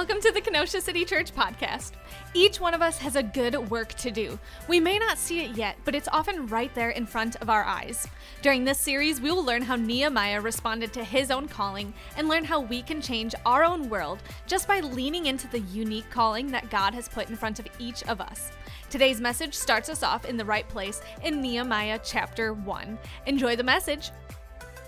Welcome to the Kenosha City Church podcast. Each one of us has a good work to do. We may not see it yet, but it's often right there in front of our eyes. During this series, we will learn how Nehemiah responded to his own calling and learn how we can change our own world just by leaning into the unique calling that God has put in front of each of us. Today's message starts us off in the right place in Nehemiah chapter 1. Enjoy the message.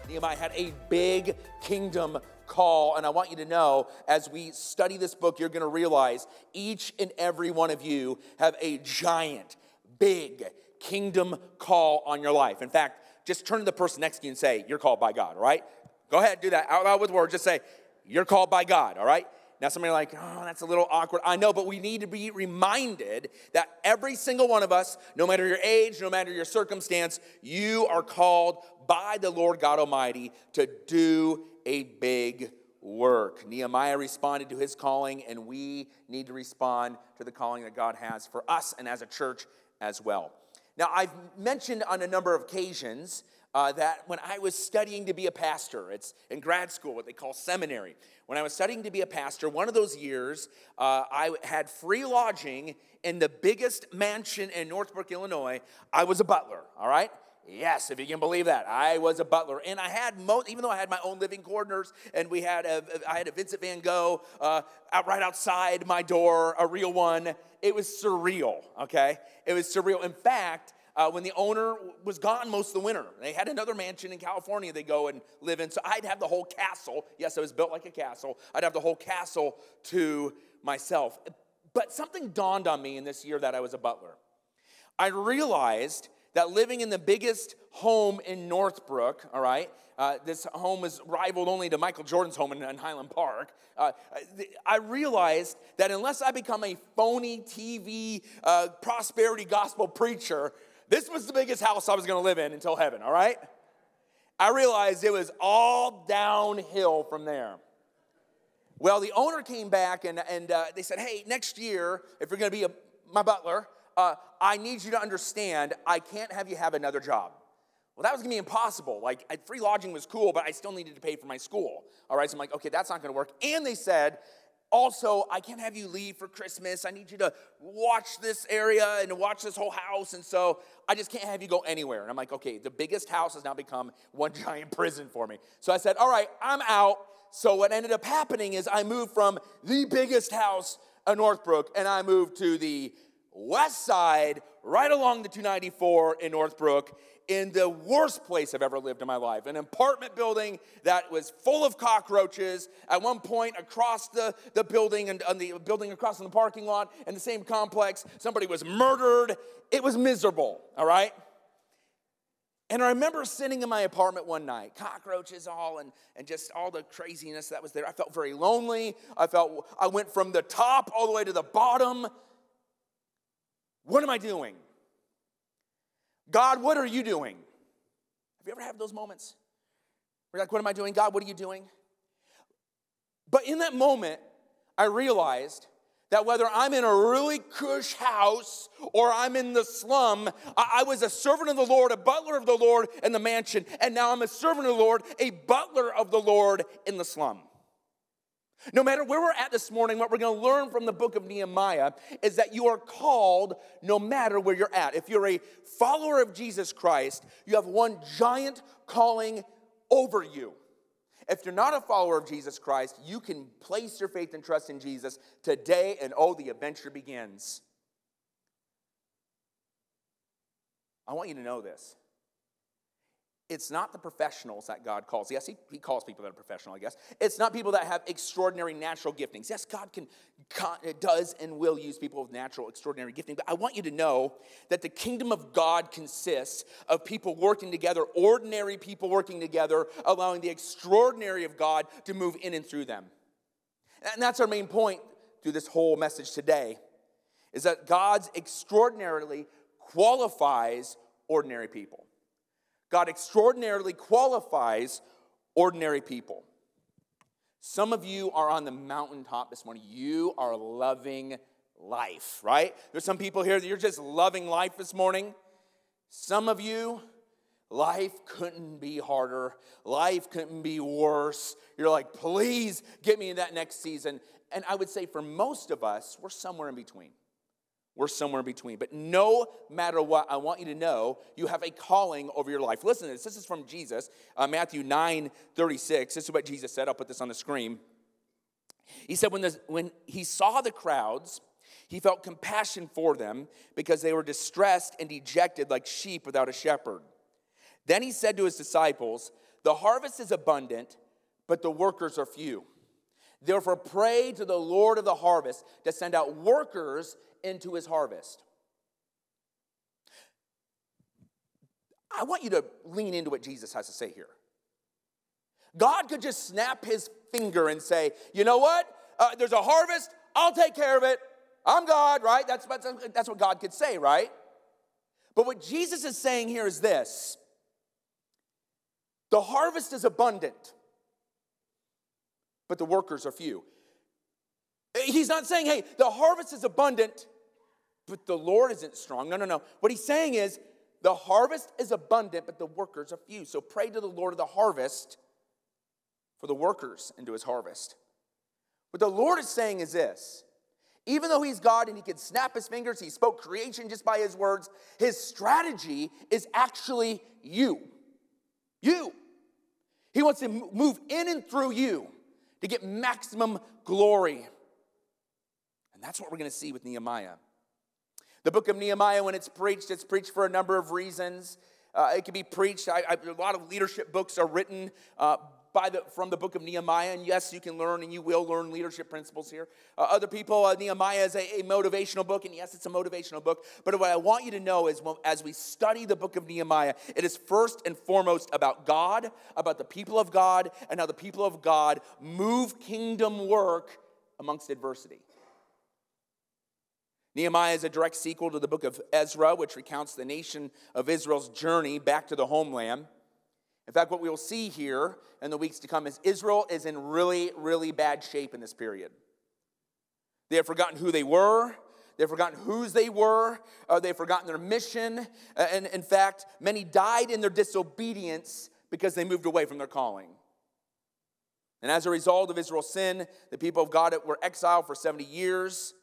Nehemiah had a big kingdom call. And I want you to know as we study this book, you're going to realize each and every one of you have a giant, big kingdom call on your life. In fact, just turn to the person next to you and say, You're called by God, all right? Go ahead, do that out loud with words. Just say, You're called by God, all right? Now, somebody like, oh, that's a little awkward. I know, but we need to be reminded that every single one of us, no matter your age, no matter your circumstance, you are called by the Lord God Almighty to do a big work. Nehemiah responded to his calling, and we need to respond to the calling that God has for us and as a church as well. Now, I've mentioned on a number of occasions uh, that when I was studying to be a pastor, it's in grad school, what they call seminary. When I was studying to be a pastor, one of those years, uh, I had free lodging in the biggest mansion in Northbrook, Illinois. I was a butler, all right? Yes, if you can believe that. I was a butler. And I had, most, even though I had my own living quarters and we had a, I had a Vincent van Gogh uh, out right outside my door, a real one, it was surreal, okay? It was surreal. In fact, uh, when the owner was gone most of the winter, they had another mansion in California they go and live in. So I'd have the whole castle. Yes, it was built like a castle. I'd have the whole castle to myself. But something dawned on me in this year that I was a butler. I realized that living in the biggest home in Northbrook, all right, uh, this home is rivaled only to Michael Jordan's home in, in Highland Park. Uh, I realized that unless I become a phony TV uh, prosperity gospel preacher, this was the biggest house I was going to live in until heaven, all right? I realized it was all downhill from there. Well, the owner came back and, and uh, they said, hey, next year, if you're going to be a, my butler, uh, I need you to understand, I can't have you have another job. Well, that was gonna be impossible. Like, free lodging was cool, but I still needed to pay for my school. All right, so I'm like, okay, that's not gonna work. And they said, also, I can't have you leave for Christmas. I need you to watch this area and watch this whole house. And so I just can't have you go anywhere. And I'm like, okay, the biggest house has now become one giant prison for me. So I said, all right, I'm out. So what ended up happening is I moved from the biggest house in Northbrook and I moved to the west side, right along the 294 in Northbrook, in the worst place I've ever lived in my life. An apartment building that was full of cockroaches. At one point, across the, the building and on the building across in the parking lot in the same complex, somebody was murdered. It was miserable, all right? And I remember sitting in my apartment one night, cockroaches all and, and just all the craziness that was there. I felt very lonely. I felt I went from the top all the way to the bottom. What am I doing? God, what are you doing? Have you ever had those moments? You're like, what am I doing? God, what are you doing? But in that moment, I realized that whether I'm in a really cush house or I'm in the slum, I was a servant of the Lord, a butler of the Lord in the mansion, and now I'm a servant of the Lord, a butler of the Lord in the slum. No matter where we're at this morning, what we're going to learn from the book of Nehemiah is that you are called no matter where you're at. If you're a follower of Jesus Christ, you have one giant calling over you. If you're not a follower of Jesus Christ, you can place your faith and trust in Jesus today, and oh, the adventure begins. I want you to know this it's not the professionals that God calls. Yes, he, he calls people that are professional, I guess. It's not people that have extraordinary natural giftings. Yes, God can, does and will use people with natural, extraordinary gifting. But I want you to know that the kingdom of God consists of people working together, ordinary people working together, allowing the extraordinary of God to move in and through them. And that's our main point through this whole message today, is that God's extraordinarily qualifies ordinary people. God extraordinarily qualifies ordinary people. Some of you are on the mountaintop this morning. You are loving life, right? There's some people here that you're just loving life this morning. Some of you, life couldn't be harder, life couldn't be worse. You're like, please get me in that next season. And I would say for most of us, we're somewhere in between. We're somewhere in between. But no matter what, I want you to know you have a calling over your life. Listen to this. This is from Jesus, uh, Matthew 9 36. This is what Jesus said. I'll put this on the screen. He said, when, the, when he saw the crowds, he felt compassion for them because they were distressed and dejected like sheep without a shepherd. Then he said to his disciples, The harvest is abundant, but the workers are few. Therefore, pray to the Lord of the harvest to send out workers into his harvest. I want you to lean into what Jesus has to say here. God could just snap his finger and say, you know what? Uh, there's a harvest, I'll take care of it. I'm God, right? That's, that's what God could say, right? But what Jesus is saying here is this the harvest is abundant, but the workers are few. He's not saying, hey, the harvest is abundant, but the Lord isn't strong. No, no, no. What he's saying is, the harvest is abundant, but the workers are few. So pray to the Lord of the harvest for the workers into his harvest. What the Lord is saying is this even though he's God and he can snap his fingers, he spoke creation just by his words, his strategy is actually you. You. He wants to move in and through you to get maximum glory. And that's what we're going to see with Nehemiah. The book of Nehemiah, when it's preached, it's preached for a number of reasons. Uh, it can be preached. I, I, a lot of leadership books are written uh, by the, from the book of Nehemiah. And yes, you can learn and you will learn leadership principles here. Uh, other people, uh, Nehemiah is a, a, motivational book. And yes, it's a motivational book. But what I want you to know is as we study the book of Nehemiah, it is first and foremost about God, about the people of God, and how the people of God move kingdom work amongst adversity. Nehemiah is a direct sequel to the book of Ezra, which recounts the nation of Israel's journey back to the homeland. In fact, what we will see here in the weeks to come is Israel is in really, really bad shape in this period. They have forgotten who they were. They've forgotten whose they were. Uh, they've forgotten their mission. Uh, and in fact, many died in their disobedience because they moved away from their calling. And as a result of Israel's sin, the people of God were exiled for 70 years,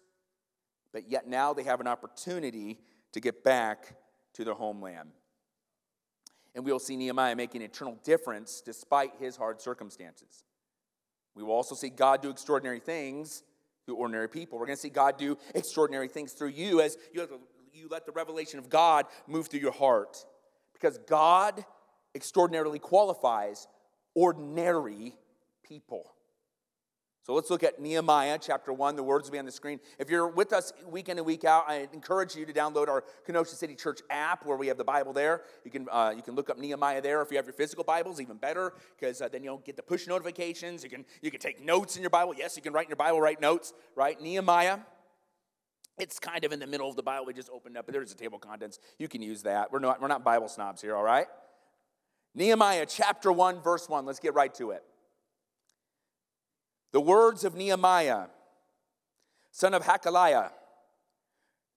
but yet now they have an opportunity to get back to their homeland. And we will see Nehemiah making an eternal difference despite his hard circumstances. We will also see God do extraordinary things through ordinary people. We're going to see God do extraordinary things through you as you, you let the revelation of God move through your heart. Because God extraordinarily qualifies ordinary people. So let's look at Nehemiah chapter 1. The words will be on the screen. If you're with us week in and week out, I encourage you to download our Kenosha City Church app where we have the Bible there. You can, uh, you can look up Nehemiah there. If you have your physical Bibles, even better, because uh, then you'll get the push notifications. You can, you can take notes in your Bible. Yes, you can write in your Bible, write notes, right? Nehemiah. It's kind of in the middle of the Bible. We just opened up, but there's a table of contents. You can use that. We're not, we're not Bible snobs here, all right? Nehemiah chapter 1, verse 1. Let's get right to it. The words of Nehemiah, son of Hakaliah,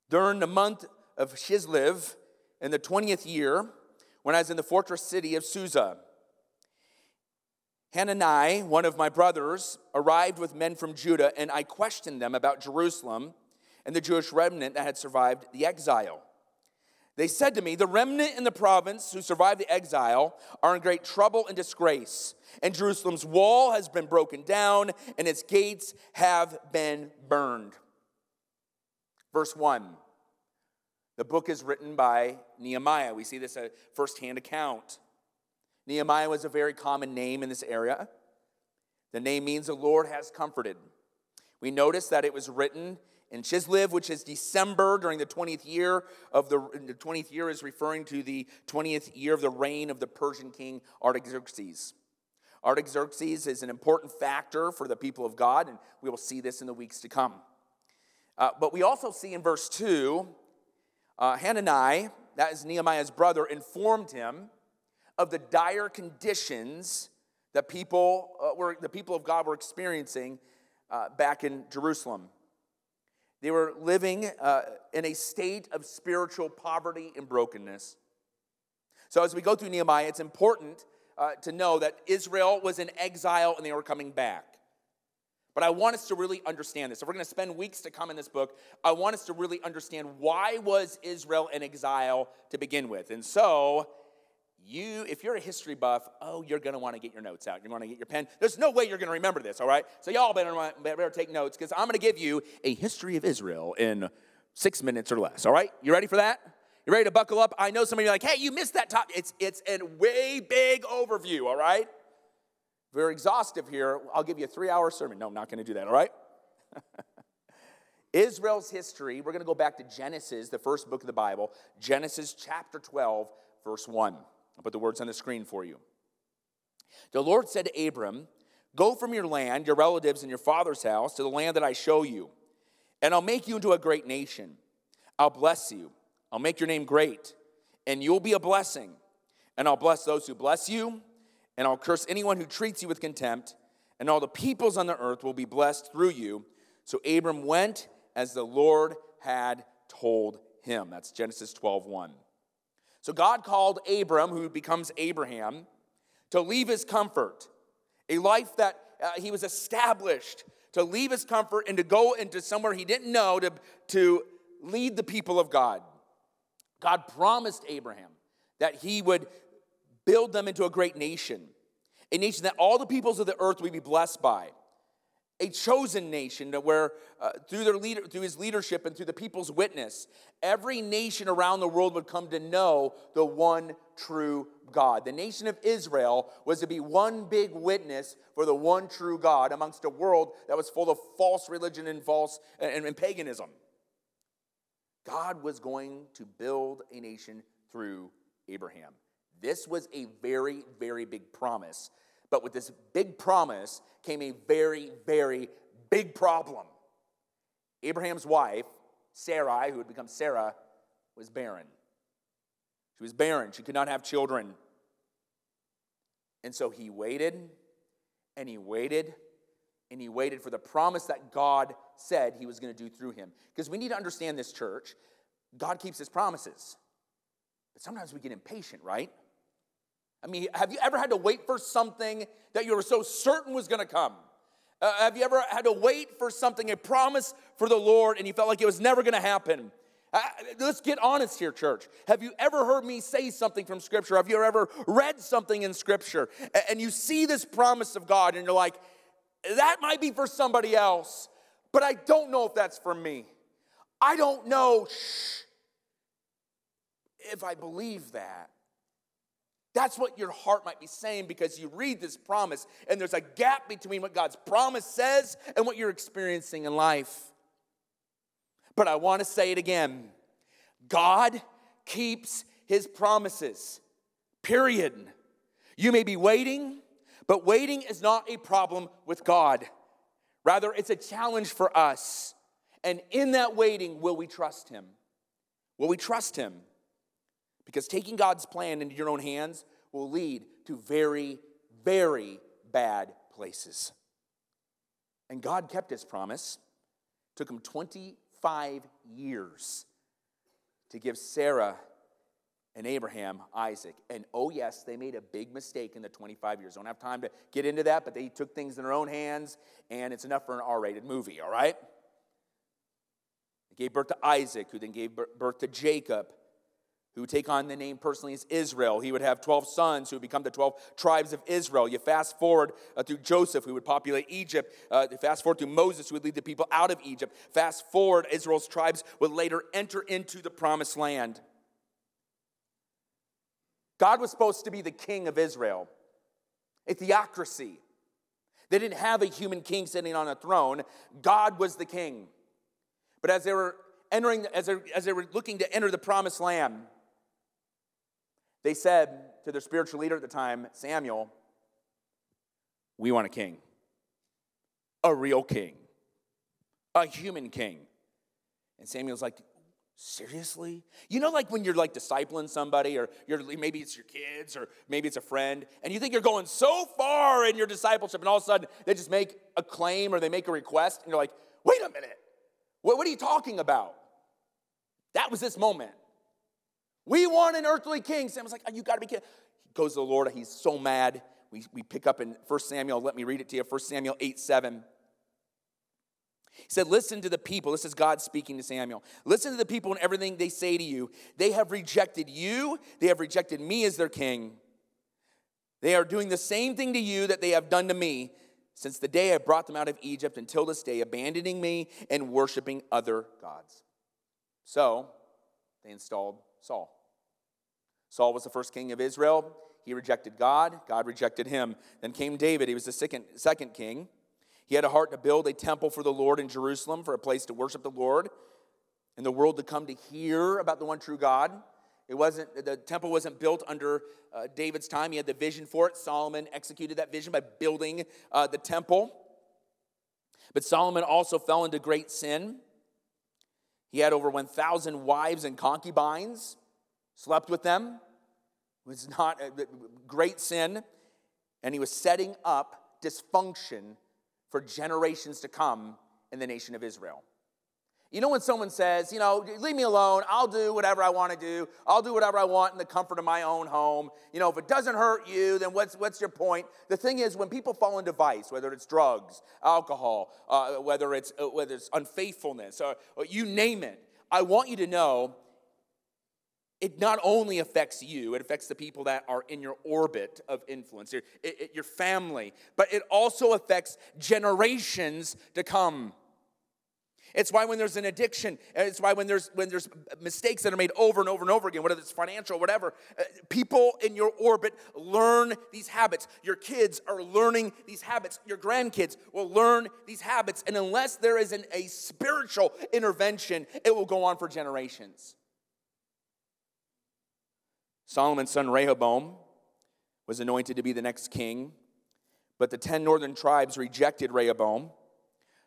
during the month of Chislev in the 20th year, when I was in the fortress city of Susa. Hanani, one of my brothers, arrived with men from Judah, and I questioned them about Jerusalem and the Jewish remnant that had survived the exile. They said to me, The remnant in the province who survived the exile are in great trouble and disgrace and Jerusalem's wall has been broken down, and its gates have been burned. Verse 1. The book is written by Nehemiah. We see this a firsthand account. Nehemiah was a very common name in this area. The name means the Lord has comforted. We notice that it was written in Chislev, which is December during the 20th year of the, the 20th year is referring to the 20th year of the reign of the Persian king Artaxerxes. Artaxerxes is an important factor for the people of God, and we will see this in the weeks to come. Uh, but we also see in verse 2, uh, Hanani, that is Nehemiah's brother, informed him of the dire conditions that people uh, were, the people of God were experiencing uh, back in Jerusalem. They were living uh, in a state of spiritual poverty and brokenness. So, as we go through Nehemiah, it's important uh, to know that Israel was in exile and they were coming back. But I want us to really understand this. If we're going to spend weeks to come in this book, I want us to really understand why was Israel in exile to begin with. And so, you, if you're a history buff, oh, you're going to want to get your notes out. You're going to get your pen. There's no way you're going to remember this, all right? So y'all better, better take notes because I'm going to give you a history of Israel in six minutes or less, all right? You ready for that? You ready to buckle up? I know some of you are like, hey, you missed that top. It's, it's a way big overview, all right? Very exhaustive here. I'll give you a three hour sermon. No, I'm not going to do that, all right? Israel's history, we're going to go back to Genesis, the first book of the Bible, Genesis chapter 12, verse 1. I'll put the words on the screen for you. The Lord said to Abram, Go from your land, your relatives, and your father's house to the land that I show you, and I'll make you into a great nation. I'll bless you I'll make your name great, and you'll be a blessing. And I'll bless those who bless you, and I'll curse anyone who treats you with contempt, and all the peoples on the earth will be blessed through you. So Abram went as the Lord had told him. That's Genesis 12 1. So God called Abram, who becomes Abraham, to leave his comfort, a life that uh, he was established, to leave his comfort and to go into somewhere he didn't know to, to lead the people of God. God promised Abraham that he would build them into a great nation, a nation that all the peoples of the earth would be blessed by, a chosen nation where, uh, through, their leader, through his leadership and through the people's witness, every nation around the world would come to know the one true God. The nation of Israel was to be one big witness for the one true God amongst a world that was full of false religion and false and, and paganism. God was going to build a nation through Abraham. This was a very, very big promise. But with this big promise came a very, very big problem. Abraham's wife, Sarai, who had become Sarah, was barren. She was barren. She could not have children. And so he waited and he waited and he waited for the promise that God said he was going to do through him. Because we need to understand this, church. God keeps his promises. But sometimes we get impatient, right? I mean, have you ever had to wait for something that you were so certain was going to come? Uh, have you ever had to wait for something, a promise for the Lord, and you felt like it was never going to happen? Uh, let's get honest here, church. Have you ever heard me say something from Scripture? Have you ever read something in Scripture and you see this promise of God and you're like, that might be for somebody else, but I don't know if that's for me. I don't know shh, if I believe that. That's what your heart might be saying because you read this promise and there's a gap between what God's promise says and what you're experiencing in life. But I want to say it again God keeps his promises, period. You may be waiting, but waiting is not a problem with God. Rather, it's a challenge for us. And in that waiting, will we trust Him? Will we trust Him? Because taking God's plan into your own hands will lead to very, very bad places. And God kept His promise. It took Him 25 years to give Sarah and Abraham, Isaac. And oh, yes, they made a big mistake in the 25 years. Don't have time to get into that, but they took things in their own hands, and it's enough for an R rated movie, all right? They gave birth to Isaac, who then gave birth to Jacob, who take on the name personally as Israel. He would have 12 sons who would become the 12 tribes of Israel. You fast forward uh, through Joseph, who would populate Egypt. Uh, fast forward through Moses, who would lead the people out of Egypt. Fast forward, Israel's tribes would later enter into the promised land. God was supposed to be the king of Israel, a theocracy. They didn't have a human king sitting on a throne, God was the king. But as they were entering, as they, as they were looking to enter the promised land, they said to their spiritual leader at the time, Samuel, We want a king, a real king, a human king. And Samuel's like, Seriously? You know, like when you're like discipling somebody, or you're maybe it's your kids, or maybe it's a friend, and you think you're going so far in your discipleship, and all of a sudden they just make a claim or they make a request, and you're like, wait a minute, what, what are you talking about? That was this moment. We want an earthly king. Samuel's like, oh, You got to be kidding. He goes to the Lord. He's so mad. We, we pick up in 1 Samuel. Let me read it to you 1 Samuel 8 7. He said, Listen to the people. This is God speaking to Samuel. Listen to the people and everything they say to you. They have rejected you, they have rejected me as their king. They are doing the same thing to you that they have done to me since the day I brought them out of Egypt until this day, abandoning me and worshiping other gods. So they installed Saul. Saul was the first king of Israel. He rejected God, God rejected him. Then came David, he was the second, second king. He had a heart to build a temple for the Lord in Jerusalem, for a place to worship the Lord, and the world to come to hear about the one true God. It wasn't the temple wasn't built under uh, David's time. He had the vision for it. Solomon executed that vision by building uh, the temple. But Solomon also fell into great sin. He had over 1,000 wives and concubines, slept with them. It was not a great sin. And he was setting up dysfunction for generations to come in the nation of Israel. You know, when someone says, you know, leave me alone, I'll do whatever I want to do, I'll do whatever I want in the comfort of my own home. You know, if it doesn't hurt you, then what's, what's your point? The thing is, when people fall into vice, whether it's drugs, alcohol, uh, whether, it's, uh, whether it's unfaithfulness, or, or you name it, I want you to know it not only affects you, it affects the people that are in your orbit of influence, your, it, your family, but it also affects generations to come. It's why when there's an addiction, it's why when there's when there's mistakes that are made over and over and over again, whether it's financial, whatever, uh, people in your orbit learn these habits. Your kids are learning these habits. Your grandkids will learn these habits, and unless there is an, a spiritual intervention, it will go on for generations. Solomon's son Rehoboam was anointed to be the next king, but the 10 northern tribes rejected Rehoboam.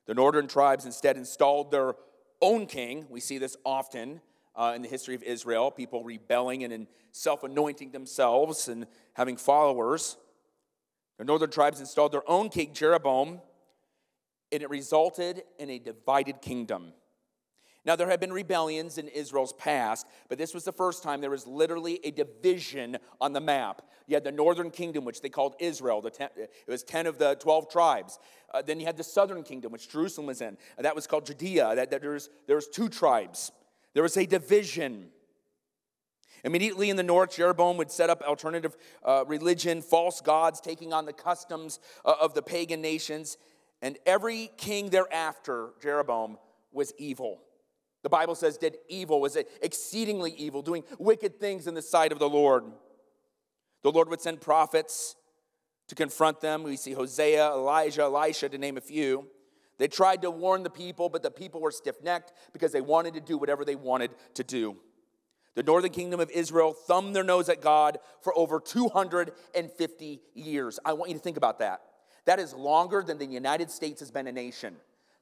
The northern tribes instead installed their own king. We see this often uh, in the history of Israel people rebelling and self anointing themselves and having followers. The northern tribes installed their own king, Jeroboam, and it resulted in a divided kingdom. Now, there have been rebellions in Israel's past, but this was the first time there was literally a division on the map. You had the northern kingdom, which they called Israel. The ten, it was 10 of the 12 tribes. Uh, then you had the southern kingdom, which Jerusalem was in. And that was called Judea. That, that there, was, there was two tribes. There was a division. Immediately in the north, Jeroboam would set up alternative uh, religion, false gods, taking on the customs uh, of the pagan nations. And every king thereafter, Jeroboam, was evil. The Bible says did evil, was exceedingly evil, doing wicked things in the sight of the Lord. The Lord would send prophets to confront them. We see Hosea, Elijah, Elisha, to name a few. They tried to warn the people, but the people were stiff necked because they wanted to do whatever they wanted to do. The northern kingdom of Israel thumbed their nose at God for over 250 years. I want you to think about that. That is longer than the United States has been a nation.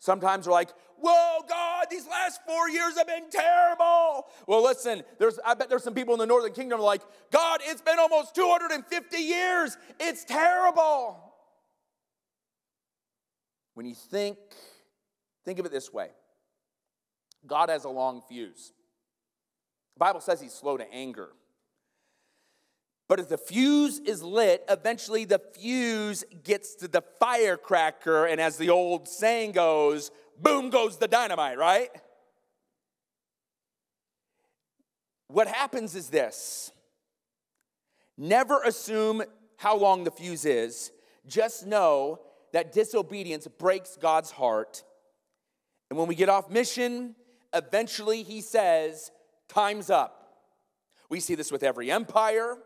Sometimes we're like, whoa, God, these last four years have been terrible. Well, listen, there's, I bet there's some people in the northern kingdom like, God, it's been almost 250 years. It's terrible. When you think, think of it this way God has a long fuse. The Bible says he's slow to anger. But if the fuse is lit, eventually the fuse gets to the firecracker, and as the old saying goes, boom goes the dynamite, right? What happens is this never assume how long the fuse is, just know that disobedience breaks God's heart. And when we get off mission, eventually he says, Time's up. We see this with every empire.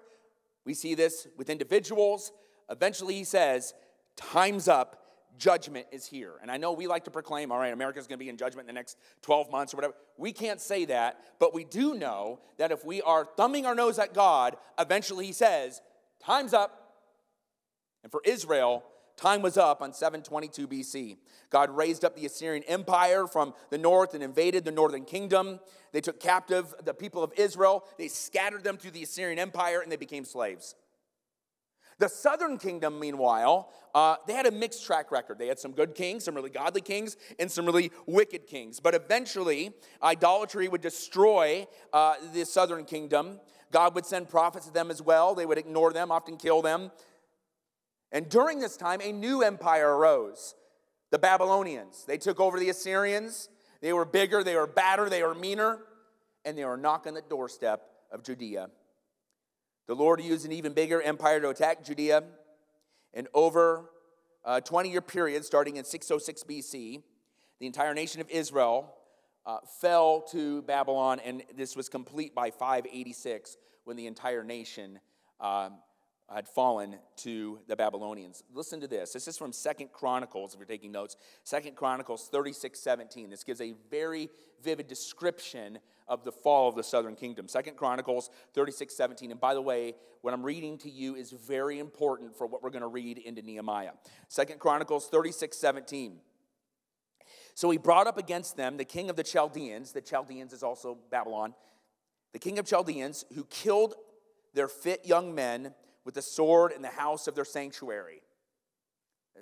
We see this with individuals. Eventually, he says, Time's up. Judgment is here. And I know we like to proclaim, all right, America's going to be in judgment in the next 12 months or whatever. We can't say that, but we do know that if we are thumbing our nose at God, eventually he says, Time's up. And for Israel, time was up on 722 BC. God raised up the Assyrian Empire from the north and invaded the northern kingdom. They took captive the people of Israel, they scattered them through the Assyrian Empire, and they became slaves. The southern kingdom, meanwhile, uh, they had a mixed track record. They had some good kings, some really godly kings, and some really wicked kings. But eventually, idolatry would destroy uh, the southern kingdom. God would send prophets to them as well. They would ignore them, often kill them. And during this time, a new empire arose the Babylonians. They took over the Assyrians. They were bigger, they were badder, they were meaner, and they were knocking the doorstep of Judea. The Lord used an even bigger empire to attack Judea. And over a 20 year period, starting in 606 BC, the entire nation of Israel uh, fell to Babylon, and this was complete by 586 when the entire nation um, had fallen to the Babylonians. Listen to this. This is from Second Chronicles, if you're taking notes. Second Chronicles 36 17. This gives a very vivid description of the fall of the southern kingdom. Second Chronicles 36 17. And by the way, what I'm reading to you is very important for what we're going to read into Nehemiah. Second Chronicles 36 17. So he brought up against them the king of the Chaldeans. The Chaldeans is also Babylon. The king of Chaldeans, who killed their fit young men with the sword in the house of their sanctuary.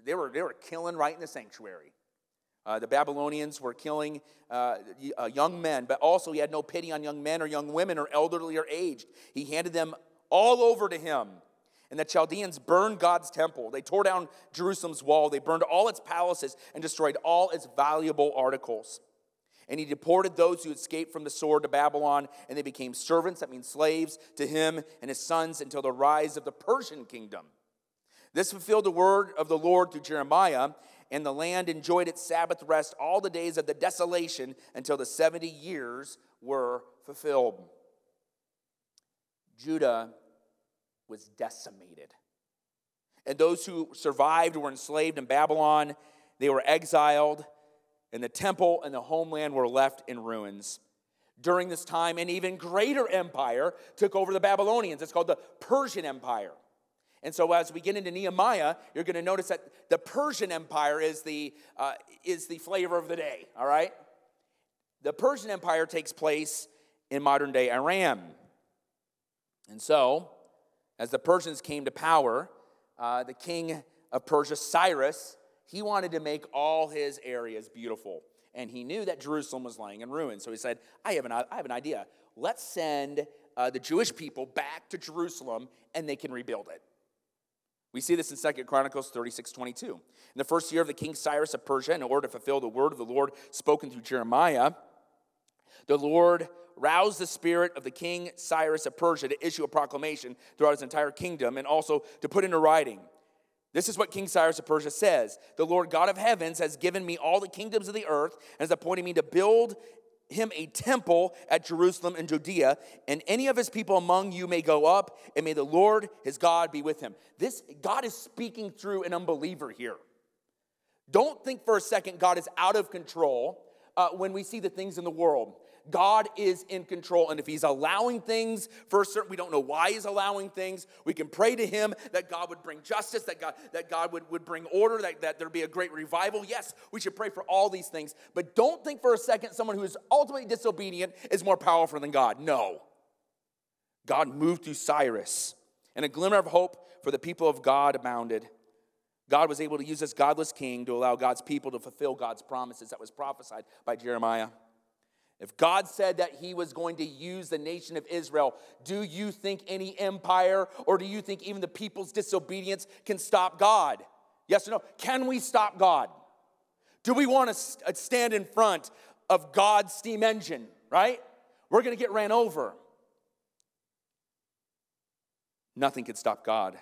They were, they were killing right in the sanctuary. Uh, the Babylonians were killing uh, uh, young men, but also he had no pity on young men or young women or elderly or aged. He handed them all over to him. And the Chaldeans burned God's temple. They tore down Jerusalem's wall. They burned all its palaces and destroyed all its valuable articles. And he deported those who escaped from the sword to Babylon, and they became servants, that means slaves, to him and his sons until the rise of the Persian kingdom. This fulfilled the word of the Lord through Jeremiah, and the land enjoyed its Sabbath rest all the days of the desolation until the 70 years were fulfilled. Judah was decimated. And those who survived were enslaved in Babylon, they were exiled and the temple and the homeland were left in ruins. During this time, an even greater empire took over the Babylonians. It's called the Persian Empire. And so, as we get into Nehemiah, you're going to notice that the Persian Empire is the, uh, is the flavor of the day, all right? The Persian Empire takes place in modern day Iran. And so, as the Persians came to power, uh, the king of Persia, Cyrus, he wanted to make all his areas beautiful. And he knew that Jerusalem was lying in ruins. So he said, I have an, I have an idea. Let's send uh, the Jewish people back to Jerusalem and they can rebuild it. We see this in Second Chronicles 36 22. In the first year of the king Cyrus of Persia, in order to fulfill the word of the Lord spoken through Jeremiah, the Lord roused the spirit of the king Cyrus of Persia to issue a proclamation throughout his entire kingdom and also to put into writing this is what King Cyrus of Persia says The Lord God of heavens has given me all the kingdoms of the earth and has appointed me to build him a temple at Jerusalem and Judea, and any of his people among you may go up, and may the Lord his God be with him. This God is speaking through an unbeliever here. Don't think for a second God is out of control uh, when we see the things in the world. God is in control. And if He's allowing things for a certain, we don't know why He's allowing things. We can pray to Him that God would bring justice, that God, that God would, would bring order, that, that there'd be a great revival. Yes, we should pray for all these things. But don't think for a second someone who is ultimately disobedient is more powerful than God. No. God moved through Cyrus, and a glimmer of hope for the people of God abounded. God was able to use this godless king to allow God's people to fulfill God's promises that was prophesied by Jeremiah. If God said that he was going to use the nation of Israel, do you think any empire or do you think even the people's disobedience can stop God? Yes or no? Can we stop God? Do we want to uh, stand in front of God's steam engine, right? We're going to get ran over. Nothing can stop God.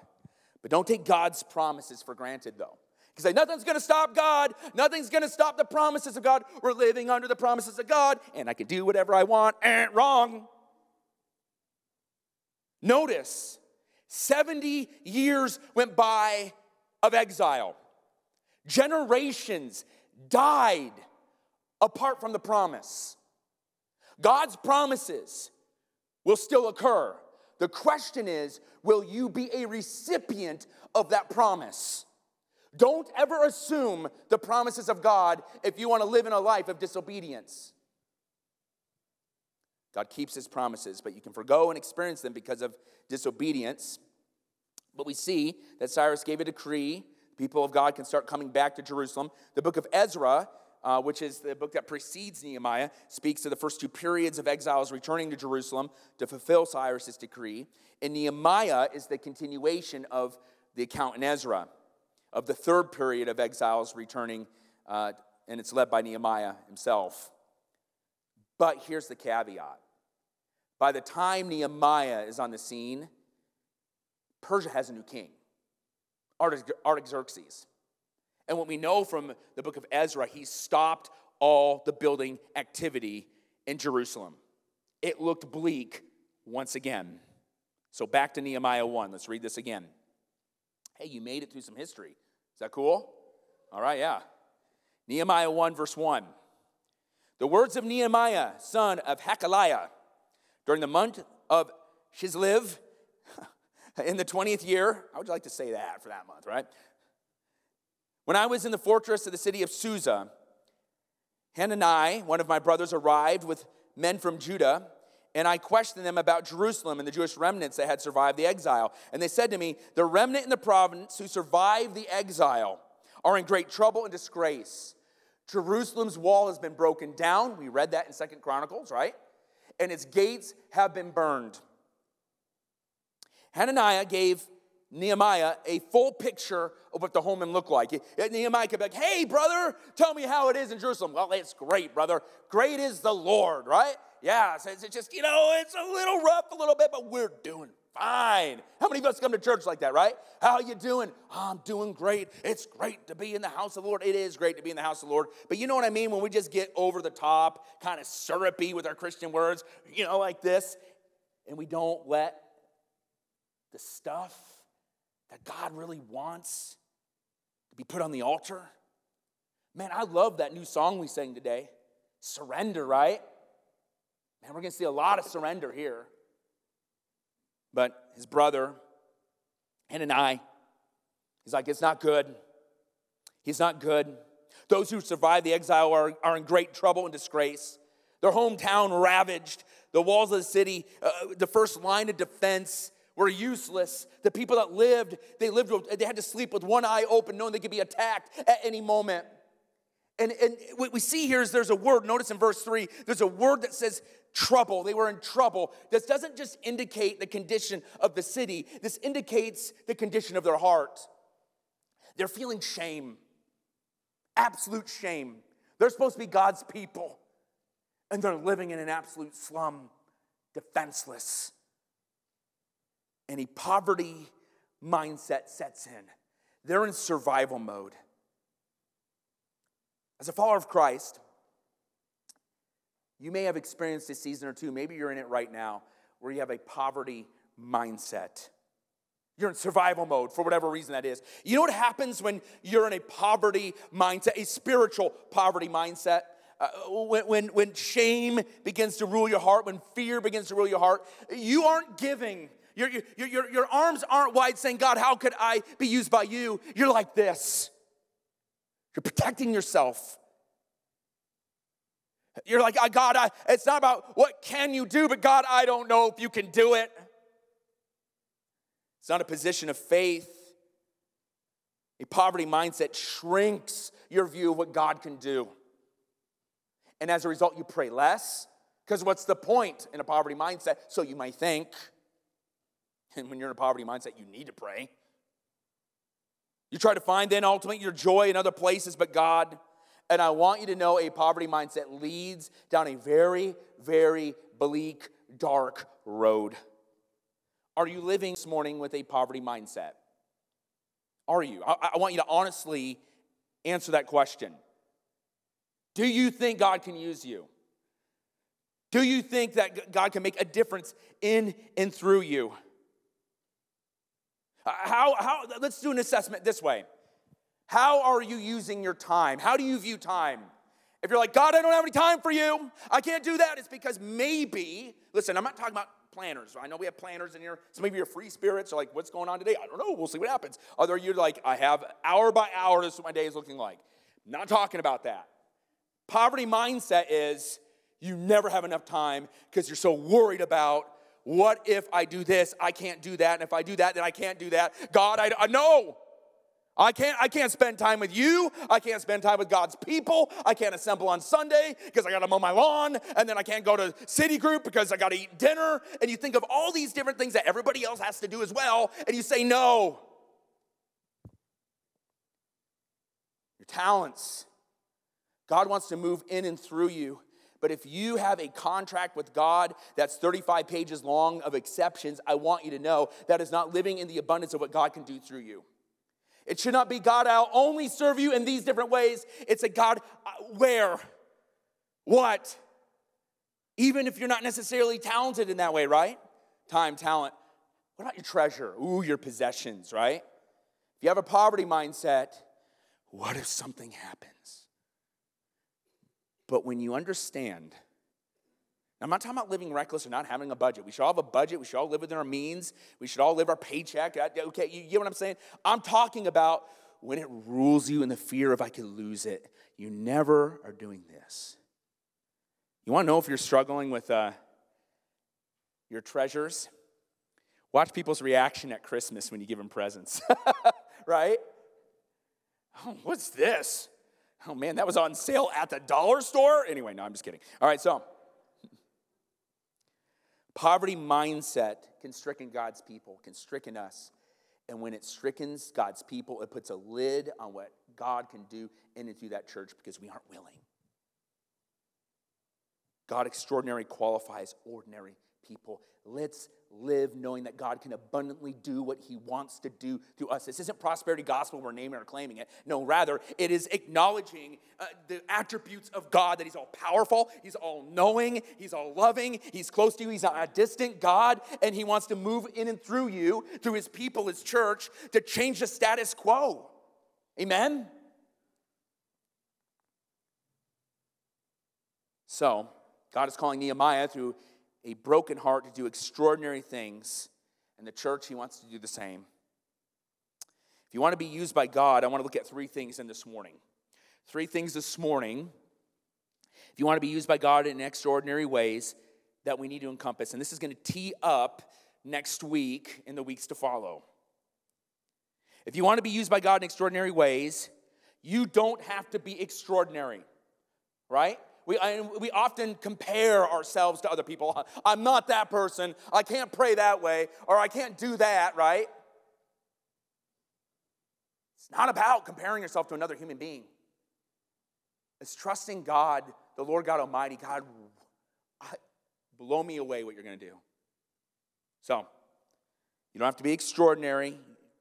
But don't take God's promises for granted, though. Because say, nothing's gonna stop God, nothing's gonna stop the promises of God. We're living under the promises of God, and I can do whatever I want. Eh, wrong. Notice, 70 years went by of exile. Generations died apart from the promise. God's promises will still occur. The question is will you be a recipient of that promise? Don't ever assume the promises of God if you want to live in a life of disobedience. God keeps his promises, but you can forego and experience them because of disobedience. But we see that Cyrus gave a decree. People of God can start coming back to Jerusalem. The book of Ezra, uh, which is the book that precedes Nehemiah, speaks to the first two periods of exiles returning to Jerusalem to fulfill Cyrus's decree. And Nehemiah is the continuation of the account in Ezra of the third period of exiles returning, uh, and it's led by Nehemiah himself. But here's the caveat by the time Nehemiah is on the scene, Persia has a new king, Artaxerxes. And what we know from the book of Ezra, he stopped all the building activity in Jerusalem. It looked bleak once again. So back to Nehemiah 1. Let's read this again. Hey, you made it through some history. Is that cool? All right, yeah. Nehemiah 1, verse 1. The words of Nehemiah, son of Hachaliah, during the month of Shizliv, in the 20th year. How would like to say that for that month, right? When I was in the fortress of the city of Susa, Hanani, one of my brothers, arrived with men from Judah, and I questioned them about Jerusalem and the Jewish remnants that had survived the exile. And they said to me, The remnant in the province who survived the exile are in great trouble and disgrace. Jerusalem's wall has been broken down. We read that in Second Chronicles, right? And its gates have been burned. Hananiah gave Nehemiah a full picture of what the homeland looked like. Nehemiah could be like, hey, brother, tell me how it is in Jerusalem. Well, it's great, brother. Great is the Lord, right? Yeah, so it's just, you know, it's a little rough a little bit, but we're doing fine. How many of us come to church like that, right? How you doing? Oh, I'm doing great. It's great to be in the house of the Lord. It is great to be in the house of the Lord. But you know what I mean? When we just get over the top, kind of syrupy with our Christian words, you know, like this, and we don't let the stuff that God really wants to be put on the altar. Man, I love that new song we sang today. Surrender, right? Man, we're going to see a lot of surrender here. But his brother, Hanani, he's like, it's not good. He's not good. Those who survive the exile are, are in great trouble and disgrace. Their hometown ravaged, the walls of the city, uh, the first line of defense were useless. The people that lived, they lived, they had to sleep with one eye open, knowing they could be attacked at any moment. And, and what we see here is there's a word, notice in verse 3, there's a word that says trouble. They were in trouble. This doesn't just indicate the condition of the city, this indicates the condition of their heart. They're feeling shame, absolute shame. They're supposed to be God's people, and they're living in an absolute slum, defenseless and a poverty mindset sets in. They're in survival mode. As a follower of Christ, you may have experienced a season or two, maybe you're in it right now, where you have a poverty mindset. You're in survival mode for whatever reason that is. You know what happens when you're in a poverty mindset, a spiritual poverty mindset? Uh, when, when, when shame begins to rule your heart, when fear begins to rule your heart, you aren't giving your, your, your, your arms aren't wide saying, God, how could I be used by you? You're like this. You're protecting yourself. You're like, ah, God, I, it's not about what can you do, but God, I don't know if you can do it. It's not a position of faith. A poverty mindset shrinks your view of what God can do. And as a result, you pray less. Because what's the point in a poverty mindset? So you might think. And when you're in a poverty mindset, you need to pray. You try to find then ultimately your joy in other places but God. And I want you to know a poverty mindset leads down a very, very bleak, dark road. Are you living this morning with a poverty mindset? Are you? I, I want you to honestly answer that question. Do you think God can use you? Do you think that God can make a difference in and through you? How, how, let's do an assessment this way. How are you using your time? How do you view time? If you're like, God, I don't have any time for you, I can't do that, it's because maybe, listen, I'm not talking about planners. I know we have planners in here. Some of you are free spirits are like, what's going on today? I don't know. We'll see what happens. Other you're like, I have hour by hour, this is what my day is looking like. Not talking about that. Poverty mindset is you never have enough time because you're so worried about what if I do this? I can't do that. And if I do that, then I can't do that. God, I, I no. I can't, I can't spend time with you. I can't spend time with God's people. I can't assemble on Sunday because I got to mow my lawn. And then I can't go to city group because I got to eat dinner. And you think of all these different things that everybody else has to do as well. And you say, no. Your talents. God wants to move in and through you. But if you have a contract with God that's 35 pages long of exceptions, I want you to know that is not living in the abundance of what God can do through you. It should not be God, I'll only serve you in these different ways. It's a God, uh, where? What? Even if you're not necessarily talented in that way, right? Time, talent. What about your treasure? Ooh, your possessions, right? If you have a poverty mindset, what if something happens? But when you understand, I'm not talking about living reckless or not having a budget. We should all have a budget. We should all live within our means. We should all live our paycheck. Uh, okay, you get what I'm saying? I'm talking about when it rules you in the fear of I could lose it. You never are doing this. You want to know if you're struggling with uh, your treasures? Watch people's reaction at Christmas when you give them presents, right? Oh, what's this? Oh man, that was on sale at the dollar store? Anyway, no, I'm just kidding. All right, so poverty mindset can stricken God's people, can stricken us. And when it strickens God's people, it puts a lid on what God can do in and through that church because we aren't willing. God extraordinary qualifies ordinary people. Let's live knowing that God can abundantly do what he wants to do through us. This isn't prosperity gospel, we're naming or claiming it. No, rather, it is acknowledging uh, the attributes of God that he's all powerful, he's all knowing, he's all loving, he's close to you, he's not a distant God, and he wants to move in and through you, through his people, his church, to change the status quo. Amen? So, God is calling Nehemiah through a broken heart to do extraordinary things. And the church, he wants to do the same. If you want to be used by God, I want to look at three things in this morning. Three things this morning. If you want to be used by God in extraordinary ways that we need to encompass. And this is going to tee up next week in the weeks to follow. If you want to be used by God in extraordinary ways, you don't have to be extraordinary, right? We, I, we often compare ourselves to other people. I'm not that person. I can't pray that way, or I can't do that, right? It's not about comparing yourself to another human being. It's trusting God, the Lord God Almighty. God, blow me away what you're going to do. So, you don't have to be extraordinary,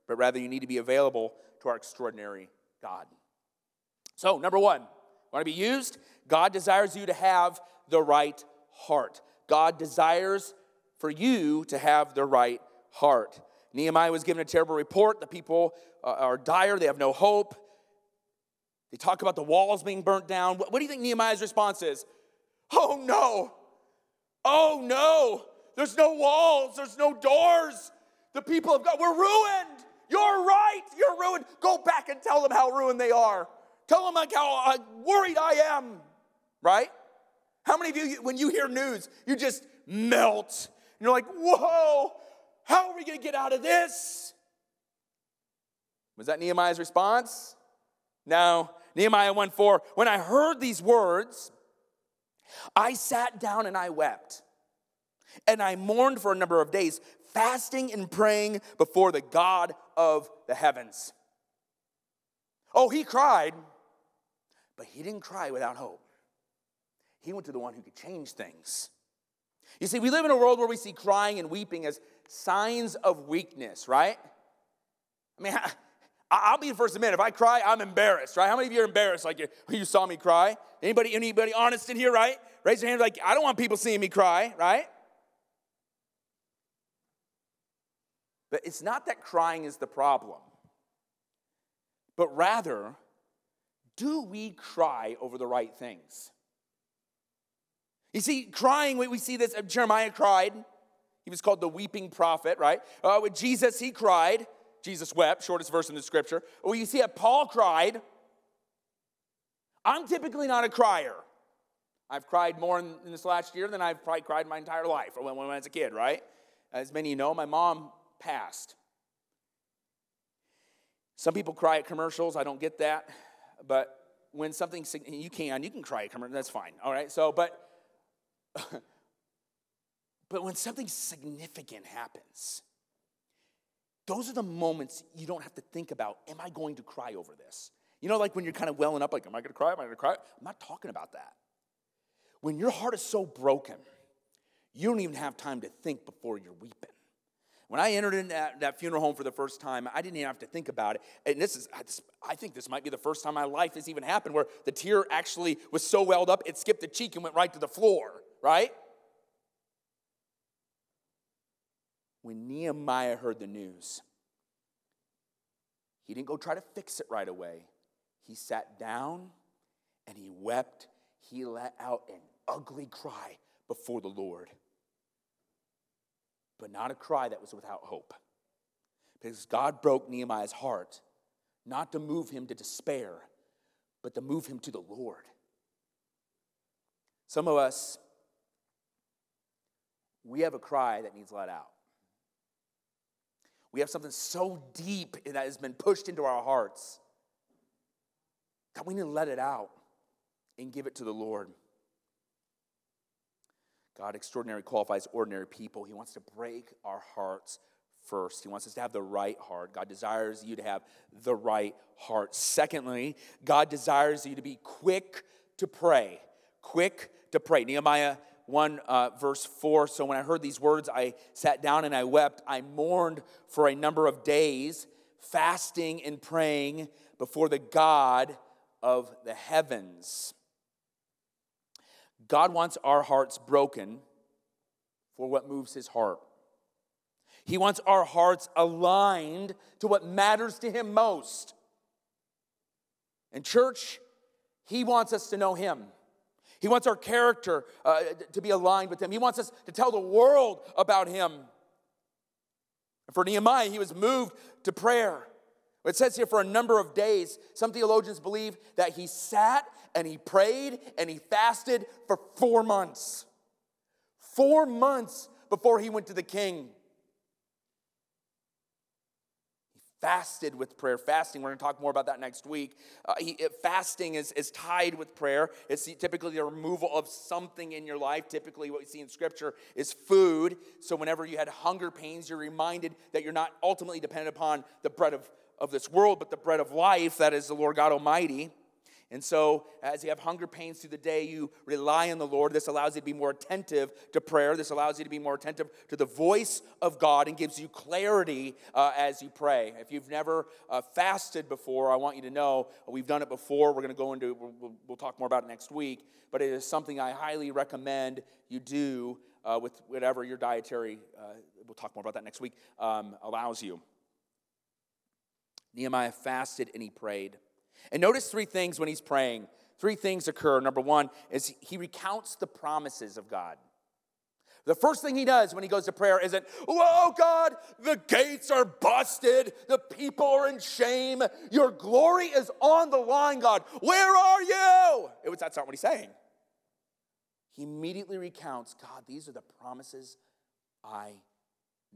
but rather you need to be available to our extraordinary God. So, number one, Want to be used? God desires you to have the right heart. God desires for you to have the right heart. Nehemiah was given a terrible report. The people uh, are dire, they have no hope. They talk about the walls being burnt down. What, do you think Nehemiah's response is? Oh no! Oh no! There's no walls, there's no doors. The people of God, we're ruined. You're right, you're ruined. Go back and tell them how ruined they are. Tell them like how uh, worried I am, right? How many of you, when you hear news, you just melt? And you're like, whoa, how are we going to get out of this? Was that Nehemiah's response? No. Nehemiah 1 4. When I heard these words, I sat down and I wept. And I mourned for a number of days, fasting and praying before the God of the heavens. Oh, he cried but he didn't cry without hope. He went to the one who could change things. You see, we live in a world where we see crying and weeping as signs of weakness, right? I mean, I'll be the first to admit, if I cry, I'm embarrassed, right? How many of you are embarrassed like you, you saw me cry? Anybody, anybody honest in here, right? Raise your hand like, I don't want people seeing me cry, right? But it's not that crying is the problem, but rather do we cry over the right things? You see, crying, we see this, uh, Jeremiah cried. He was called the weeping prophet, right? Uh, with Jesus, he cried. Jesus wept, shortest verse in the scripture. Well, you see that Paul cried. I'm typically not a crier. I've cried more in, in this last year than I've probably cried my entire life or when, when I was a kid, right? As many of you know, my mom passed. Some people cry at commercials. I don't get that. But when something, you can, you can cry. That's fine. All right. So, but, but when something significant happens, those are the moments you don't have to think about, am I going to cry over this? You know, like when you're kind of welling up, like, am I going to cry? Am I going to cry? I'm not talking about that. When your heart is so broken, you don't even have time to think before you're weeping. When I entered in that, that, funeral home for the first time, I didn't even have to think about it. And this is, I think this might be the first time in my life this even happened where the tear actually was so welled up, it skipped the cheek and went right to the floor, right? When Nehemiah heard the news, he didn't go try to fix it right away. He sat down and he wept. He let out an ugly cry before the Lord. But not a cry that was without hope. Because God broke Nehemiah's heart, not to move him to despair, but to move him to the Lord. Some of us, we have a cry that needs let out. We have something so deep that has been pushed into our hearts. that we need to let it out and give it to the Lord. God, extraordinary qualifies ordinary people. He wants to break our hearts first. He wants us to have the right heart. God desires you to have the right heart. Secondly, God desires you to be quick to pray. Quick to pray. Nehemiah 1 uh, verse 4 So when I heard these words, I sat down and I wept. I mourned for a number of days, fasting and praying before the God of the heavens. God wants our hearts broken for what moves his heart. He wants our hearts aligned to what matters to him most. And, church, he wants us to know him. He wants our character uh, to be aligned with him. He wants us to tell the world about him. For Nehemiah, he was moved to prayer. It says here for a number of days. Some theologians believe that he sat and he prayed and he fasted for four months. Four months before he went to the king. He fasted with prayer. Fasting, we're going to talk more about that next week. Uh, he, it, fasting is, is tied with prayer. It's typically the removal of something in your life. Typically, what we see in Scripture is food. So, whenever you had hunger pains, you're reminded that you're not ultimately dependent upon the bread of of this world, but the bread of life, that is the Lord God Almighty. And so, as you have hunger pains through the day, you rely on the Lord. This allows you to be more attentive to prayer. This allows you to be more attentive to the voice of God and gives you clarity uh, as you pray. If you've never uh, fasted before, I want you to know we've done it before. We're going to go into, we'll, we'll, talk more about it next week, but it is something I highly recommend you do uh, with whatever your dietary, uh, we'll talk more about that next week, um, allows you. Nehemiah fasted and he prayed. And notice three things when he's praying. Three things occur. Number one is he recounts the promises of God. The first thing he does when he goes to prayer isn't, Whoa, God, the gates are busted. The people are in shame. Your glory is on the line, God. Where are you? It was, that's not what he's saying. He immediately recounts, God, these are the promises I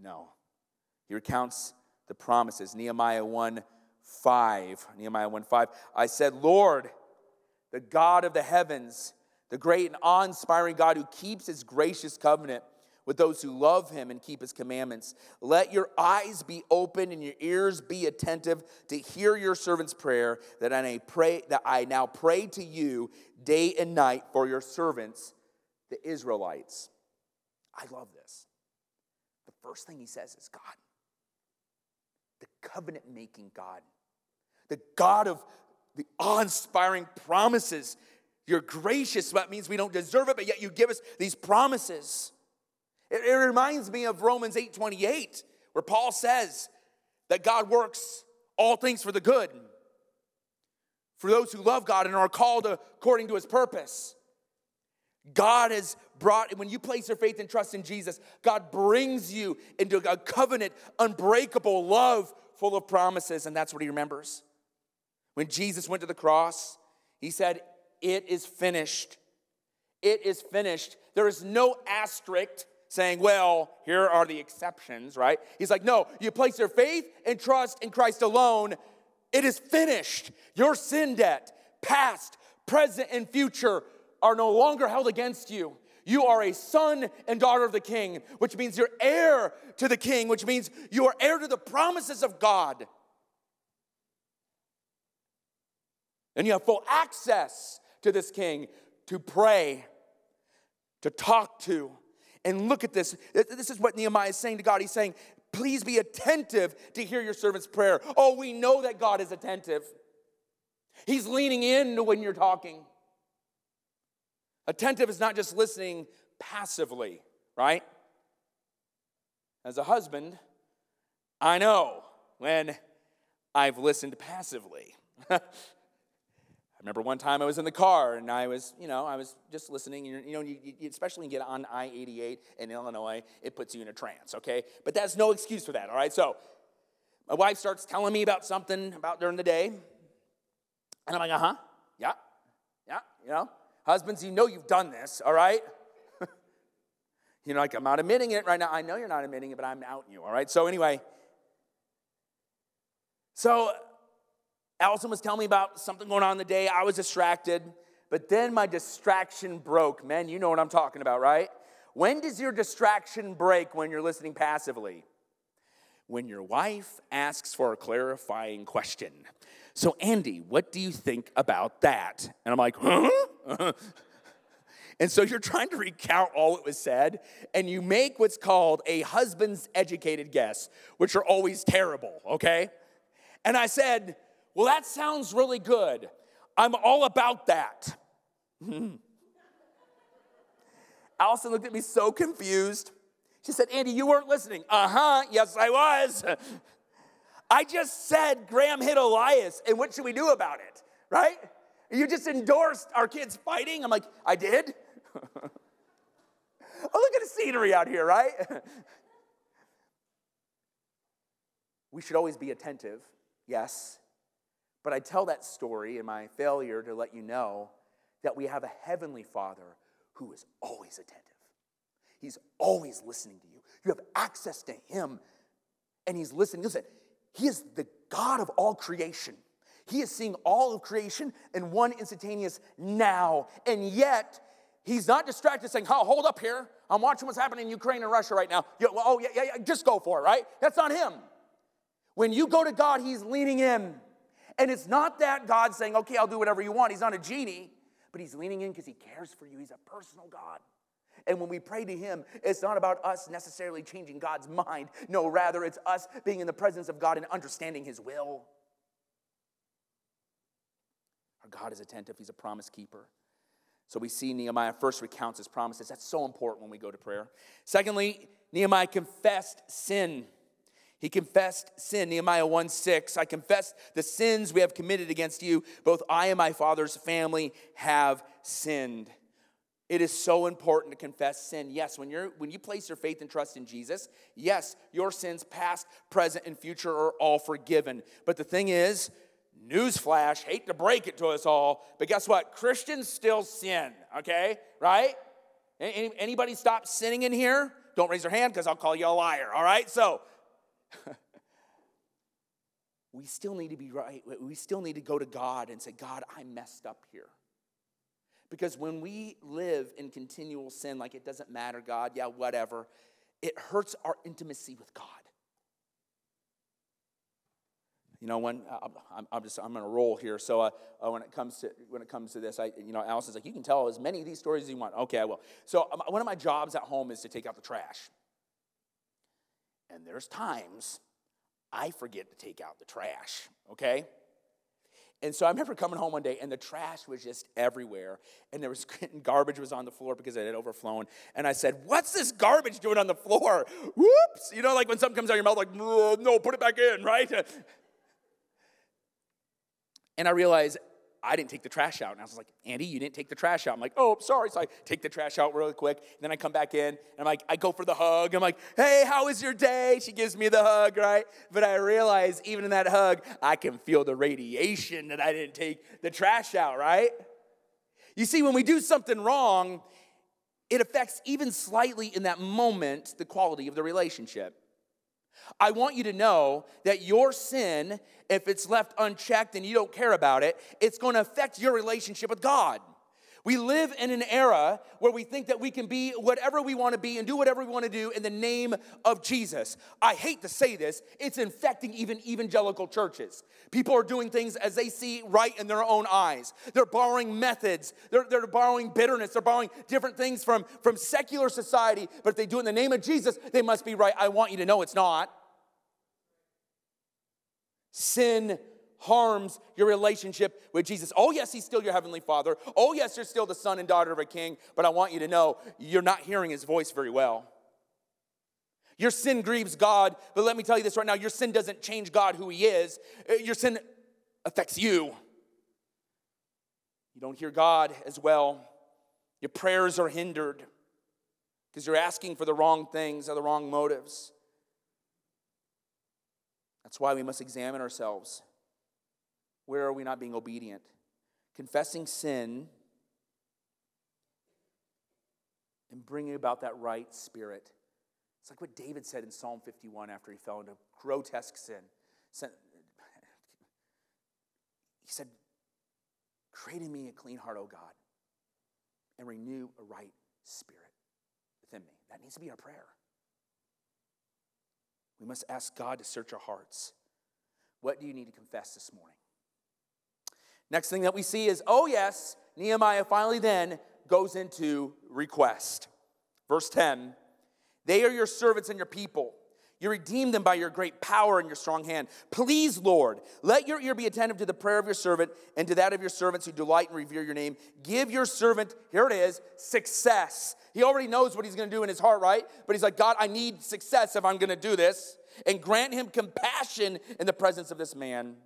know. He recounts the promises. Nehemiah 1 5. Nehemiah 1 5. I said, Lord, the God of the heavens, the great and awe inspiring God who keeps his gracious covenant with those who love him and keep his commandments. Let your eyes be open and your ears be attentive to hear your servant's prayer that I pray that I now pray to you day and night for your servants, the Israelites. I love this. The first thing he says is God covenant making God, the God of the awe inspiring promises. You're gracious, that means we don't deserve it, but yet you give us these promises. It, it reminds me of Romans 8 28, where Paul says that God works all things for the good for those who love God and are called according to his purpose. God has brought, when you place your faith and trust in Jesus, God brings you into a covenant, unbreakable love full of promises, and that's what he remembers. When Jesus went to the cross, he said, It is finished. it is finished. There is no asterisk saying, well, here are the exceptions, right? He's like, no, you place your faith and trust in Christ alone. It is finished. Your sin debt, past, present, and future, are no longer held against you. You are a son and daughter of the king, which means you're heir to the king, which means you are heir to the promises of God. And you have full access to this king to pray, to talk to. And look at this. This is what Nehemiah is saying to God. He's saying, Please be attentive to hear your servant's prayer. Oh, we know that God is attentive. He's leaning in to when you're talking. Attentive is not just listening passively, right? As a husband, I know when I've listened passively. I remember one time I was in the car and I was, you know, I was just listening. You know, you, you, especially when you get on I 88 in Illinois, it puts you in a trance, okay? But that's no excuse for that, all right? So my wife starts telling me about something about during the day. And I'm like, uh huh, yeah, yeah, you know. Husbands, you know you've done this, all right? you know, like, I'm not admitting it right now. I know you're not admitting it, but I'm outing you, all right? So, anyway, so Allison was telling me about something going on in the day. I was distracted, but then my distraction broke. Men, you know what I'm talking about, right? When does your distraction break when you're listening passively? When your wife asks for a clarifying question. So, Andy, what do you think about that? And I'm like, huh? and so you're trying to recount all that was said, and you make what's called a husband's educated guess, which are always terrible, okay? And I said, well, that sounds really good. I'm all about that. Allison looked at me so confused. She said, Andy, you weren't listening. Uh huh, yes, I was. I just said Graham hit Elias, and what should we do about it, right? You just endorsed our kids fighting. I'm like, I did? oh, look at the scenery out here, right? we should always be attentive, yes. But I tell that story in my failure to let you know that we have a heavenly Father who is always attentive. He's always listening to you. You have access to Him, and He's listening. Listen, He is the God of all creation. He is seeing all of creation in one instantaneous now, and yet He's not distracted saying, oh, hold up here. I'm watching what's happening in Ukraine and Russia right now. oh, yeah, yeah, yeah, just go for it, right? That's not Him. When you go to God, He's leaning in. And it's not that God saying, okay, I'll do whatever you want. He's not a genie, but He's leaning in because He cares for you. He's a personal God. And when we pray to Him, it's not about us necessarily changing God's mind. No, rather, it's us being in the presence of God and understanding His will. Our God is attentive, He's a promise keeper. So we see Nehemiah first recounts his promises. That's so important when we go to prayer. Secondly, Nehemiah confessed sin. He confessed sin. Nehemiah 1 6. I confess the sins we have committed against you. Both I and my father's family have sinned. It is so important to confess sin. Yes, when, you're, when you place your faith and trust in Jesus, yes, your sins, past, present, and future, are all forgiven. But the thing is, newsflash, hate to break it to us all, but guess what? Christians still sin, okay? Right? Anybody stop sinning in here? Don't raise your hand because I'll call you a liar, all right? So, we still need to be right. We still need to go to God and say, God, I messed up here. Because when we live in continual sin, like it doesn't matter, God, yeah, whatever, it hurts our intimacy with God. You know, when I'm, I'm just I'm gonna roll here. So uh, uh, when it comes to when it comes to this, I you know Allison's like you can tell as many of these stories as you want. Okay, I will. So um, one of my jobs at home is to take out the trash. And there's times I forget to take out the trash, okay? And so I remember coming home one day and the trash was just everywhere. And there was garbage was on the floor because it had overflown. And I said, What's this garbage doing on the floor? Whoops. You know, like when something comes out of your mouth, like, no, put it back in, right? And I realized I didn't take the trash out. And I was like, Andy, you didn't take the trash out. I'm like, oh, sorry. So I take the trash out really quick. And then I come back in and I'm like, I go for the hug. I'm like, hey, how was your day? She gives me the hug, right? But I realize even in that hug, I can feel the radiation that I didn't take the trash out, right? You see, when we do something wrong, it affects even slightly in that moment the quality of the relationship. I want you to know that your sin, if it's left unchecked and you don't care about it, it's going to affect your relationship with God. We live in an era where we think that we can be whatever we want to be and do whatever we want to do in the name of Jesus. I hate to say this, it's infecting even evangelical churches. People are doing things as they see right in their own eyes. They're borrowing methods, they're, they're borrowing bitterness, they're borrowing different things from, from secular society, but if they do it in the name of Jesus, they must be right. I want you to know it's not. Sin harms your relationship with Jesus. Oh, yes, He's still your Heavenly Father. Oh, yes, you're still the son and daughter of a king, but I want you to know you're not hearing His voice very well. Your sin grieves God, but let me tell you this right now your sin doesn't change God who He is, uh, your sin affects you. You don't hear God as well. Your prayers are hindered because you're asking for the wrong things or the wrong motives. That's why we must examine ourselves. Where are we not being obedient? Confessing sin and bringing about that right spirit. It's like what David said in Psalm 51 after he fell into grotesque sin. He said, Create in me a clean heart, O God, and renew a right spirit within me. That needs to be our prayer. We must ask God to search our hearts. What do you need to confess this morning? Next thing that we see is, oh, yes, Nehemiah finally then goes into request. Verse 10 They are your servants and your people. You redeemed them by your great power and your strong hand. Please, Lord, let your ear be attentive to the prayer of your servant and to that of your servants who delight and revere your name. Give your servant, here it is, success. He already knows what he's going to do in his heart, right? But he's like, God, I need success if I'm going to do this. And grant him compassion in the presence of this man.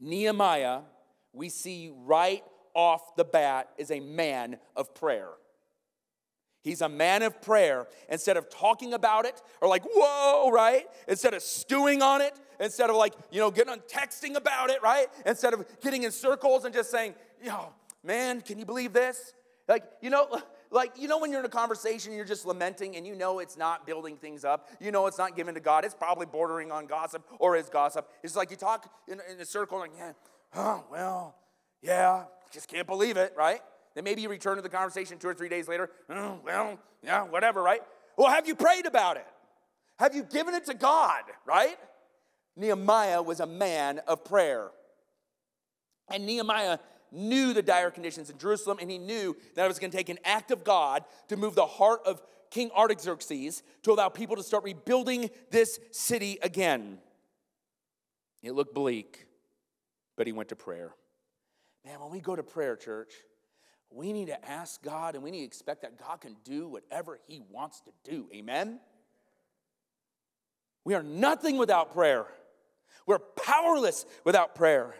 Nehemiah, we see right off the bat, is a man of prayer. He's a man of prayer. Instead of talking about it or like, whoa, right? Instead of stewing on it, instead of like, you know, getting on texting about it, right? Instead of getting in circles and just saying, yo, man, can you believe this? Like, you know, like, you know, when you're in a conversation, you're just lamenting and you know it's not building things up. You know it's not given to God. It's probably bordering on gossip or is gossip. It's like you talk in, in a circle like, yeah, oh, well, yeah, just can't believe it, right? Then maybe you return to the conversation two or three days later. Oh, well, yeah, whatever, right? Well, have you prayed about it? Have you given it to God, right? Nehemiah was a man of prayer. And Nehemiah knew the dire conditions in Jerusalem, and he knew that it was going to take an act of God to move the heart of King Artaxerxes to allow people to start rebuilding this city again. It looked bleak, but he went to prayer. Man, when we go to prayer, church, we need to ask God and we need to expect that God can do whatever he wants to do. Amen? We are nothing without prayer. We're powerless without prayer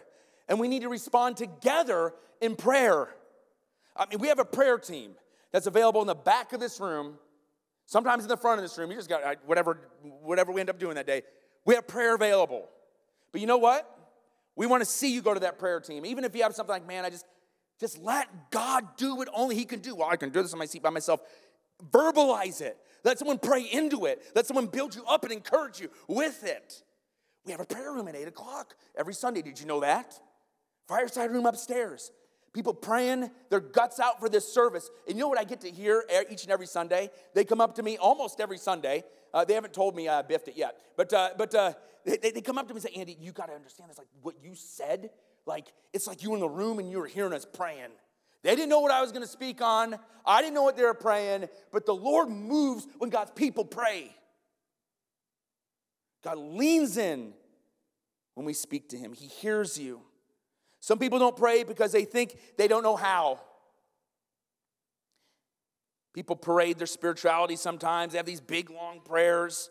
and we need to respond together in prayer. I mean, we have a prayer team that's available in the back of this room, sometimes in the front of this room. You just got whatever, whatever we end up doing that day. We have prayer available. But you know what? We want to see you go to that prayer team. Even if you have something like, man, I just, just let God do what only He can do. Well, I can do this on my seat by myself. Verbalize it. Let someone pray into it. Let someone build you up and encourage you with it. We have a prayer room at 8 o'clock every Sunday. Did you know that? Fireside room upstairs. People praying their guts out for this service. And you know what I get to hear each and every Sunday? They come up to me almost every Sunday. Uh, they haven't told me I uh, biffed it yet. But, uh, but uh, they, they come up to me and say, Andy, you got to understand this. Like what you said, like it's like you in the room and you were hearing us praying. They didn't know what I was going to speak on. I didn't know what they were praying. But the Lord moves when God's people pray. God leans in when we speak to Him, He hears you. Some people don't pray because they think they don't know how. People parade their spirituality sometimes. They have these big, long prayers.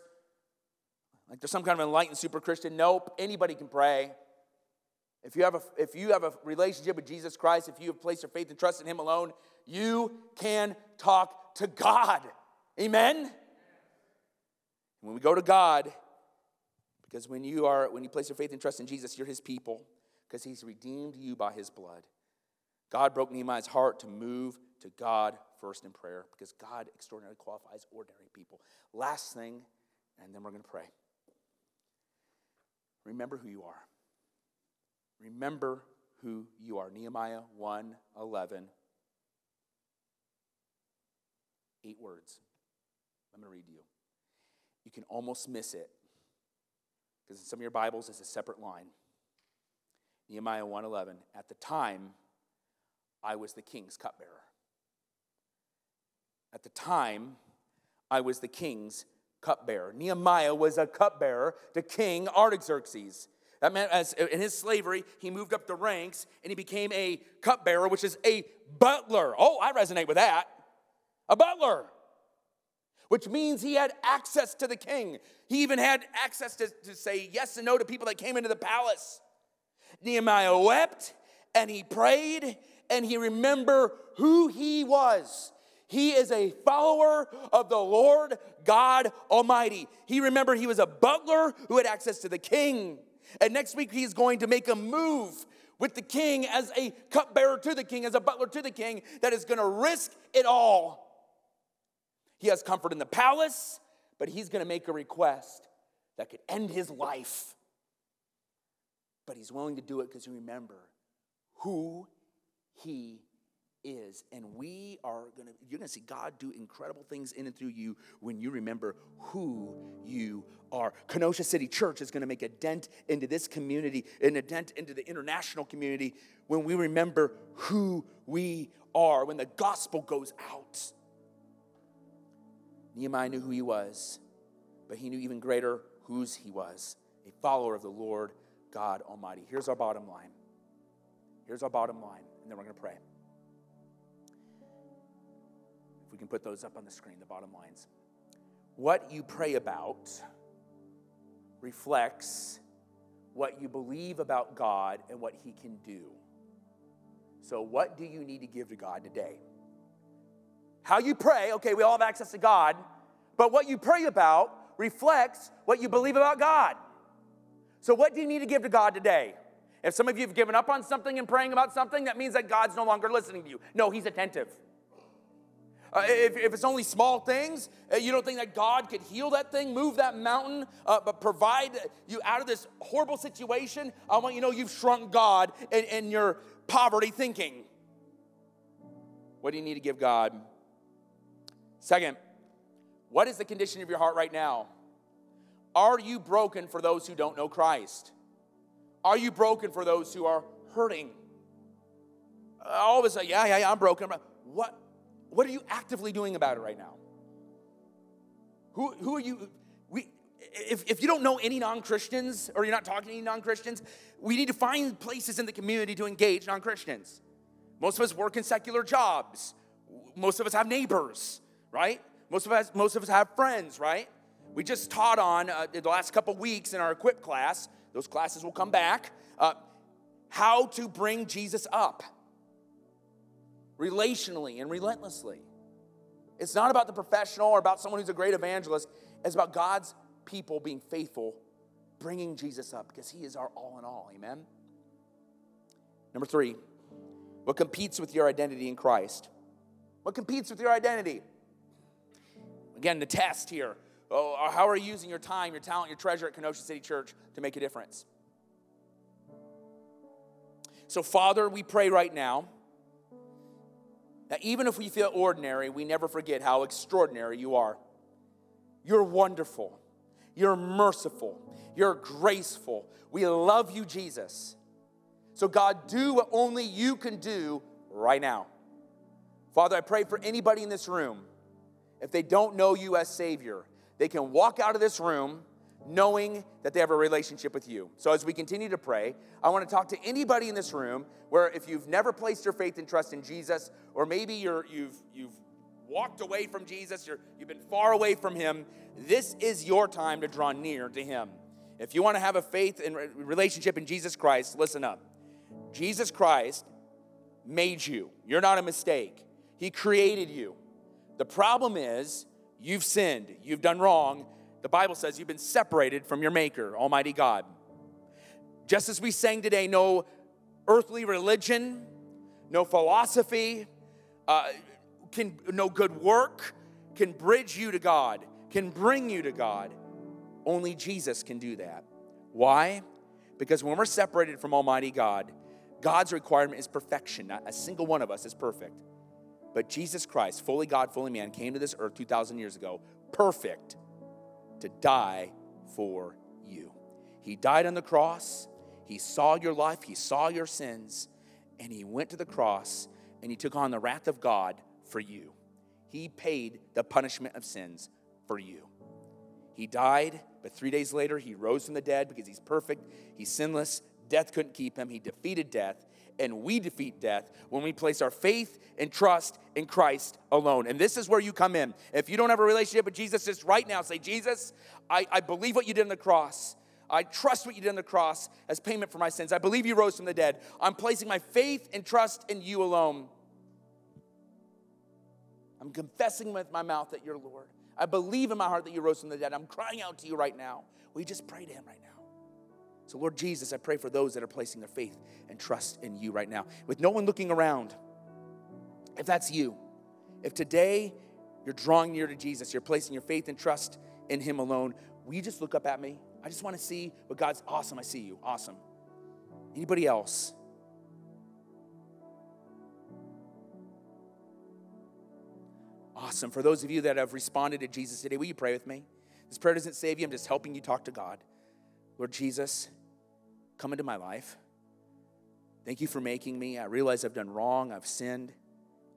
Like they're some kind of enlightened super Christian. Nope, anybody can pray. If you, have a, if you have a relationship with Jesus Christ, if you have placed your faith and trust in Him alone, you can talk to God. Amen? When we go to God, because when you are when you place your faith and trust in Jesus, you're His people because he's redeemed you by his blood. God broke Nehemiah's heart to move to God first in prayer because God extraordinarily qualifies ordinary people. Last thing, and then we're going to pray. Remember who you are. Remember who you are. Nehemiah 1 11. Eight words. I'm going to read you. You can almost miss it because in some of your Bibles it's a separate line. Nehemiah 1:11 At the time I was the king's cupbearer. At the time I was the king's cupbearer. Nehemiah was a cupbearer to King Artaxerxes. That meant as in his slavery, he moved up the ranks and he became a cupbearer, which is a butler. Oh, I resonate with that. A butler. Which means he had access to the king. He even had access to, to say yes and no to people that came into the palace. Nehemiah wept and he prayed and he remembered who he was. He is a follower of the Lord God Almighty. He remembered he was a butler who had access to the king. And next week, he's going to make a move with the king as a cupbearer to the king, as a butler to the king, that is going to risk it all. He has comfort in the palace, but he's going to make a request that could end his life. But he's willing to do it because remember who he is. And we are going to, you're going to see God do incredible things in and through you when you remember who you are. Kenosha City Church is going to make a dent into this community and a dent into the international community when we remember who we are, when the gospel goes out. Nehemiah knew who he was, but he knew even greater whose he was a follower of the Lord God Almighty. Here's our bottom line. Here's our bottom line, and then we're going to pray. If we can put those up on the screen, the bottom lines. What you pray about reflects what you believe about God and what He can do. So, what do you need to give to God today? How you pray, okay, we all have access to God, but what you pray about reflects what you believe about God. So, what do you need to give to God today? If some of you have given up on something and praying about something, that means that God's no longer listening to you. No, He's attentive. Uh, if, if, it's only small things, uh, you don't think that God could heal that thing, move that mountain, uh, but provide you out of this horrible situation, I want you to know you've shrunk God in, in your poverty thinking. What do you need to give God? Second, what is the condition of your heart right now? Are you broken for those who don't know Christ? Are you broken for those who are hurting? All of a sudden, yeah, yeah, yeah, I'm broken. What, what are you actively doing about it right now? Who, who are you? We, if, if you don't know any non Christians or you're not talking to any non Christians, we need to find places in the community to engage non Christians. Most of us work in secular jobs, most of us have neighbors, right? Most of us, most of us have friends, right? We just taught on uh, the last couple weeks in our equip class, those classes will come back, uh, how to bring Jesus up relationally and relentlessly. It's not about the professional or about someone who's a great evangelist. It's about God's people being faithful, bringing Jesus up because he is our all in all. Amen? Number three, what competes with your identity in Christ? What competes with your identity? Again, the test here. Oh, uh, how are you using your time, your talent, your treasure at Kenosha City Church to make a difference? So, Father, we pray right now that even if we feel ordinary, we never forget how extraordinary you are. You're wonderful. You're merciful. You're graceful. We love you, Jesus. So, God, do what only you can do right now. Father, I pray for anybody in this room, if they don't know you as Savior, they can walk out of this room knowing that they have a relationship with you. So, as we continue to pray, I want to talk to anybody in this room where if you've never placed your faith and trust in Jesus, or maybe you're, you've, you've walked away from Jesus, you're, you've been far away from Him, this is your time to draw near to Him. If you want to have a faith and relationship in Jesus Christ, listen up. Jesus Christ made you, you're not a mistake. He created you. The problem is, you've sinned, you've done wrong, the Bible says you've been separated from your Maker, Almighty God. Just as we sang today, no earthly religion, no philosophy, uh, can, no good work can bridge you to God, can bring you to God. Only Jesus can do that. Why? Because when we're separated from Almighty God, God's requirement is perfection. Not a single one of us is perfect. But Jesus Christ, fully God, fully man, came to this earth 2,000 years ago, perfect, to die for you. He died on the cross. He saw your life. He saw your sins. And he went to the cross and he took on the wrath of God for you. He paid the punishment of sins for you. He died, but three days later, he rose from the dead because he's perfect, he's sinless. Death couldn't keep him. He defeated death, and we defeat death when we place our faith and trust in Christ alone. And this is where you come in. If you don't have a relationship with Jesus, just right now say, Jesus, I, I believe what you did on the cross. I trust what you did on the cross as payment for my sins. I believe you rose from the dead. I'm placing my faith and trust in you alone. I'm confessing with my mouth that you're Lord. I believe in my heart that you rose from the dead. I'm crying out to you right now. We just pray to him right now? So, Lord Jesus, I pray for those that are placing their faith and trust in you right now, with no one looking around. If that's you, if today you're drawing near to Jesus, you're placing your faith and trust in him alone, will you just look up at me? I just want to see what God's awesome. I see you. Awesome. Anybody else? Awesome. For those of you that have responded to Jesus today, will you pray with me? This prayer doesn't save you, I'm just helping you talk to God. Lord Jesus, come into my life. Thank you for making me. I realize I've done wrong, I've sinned.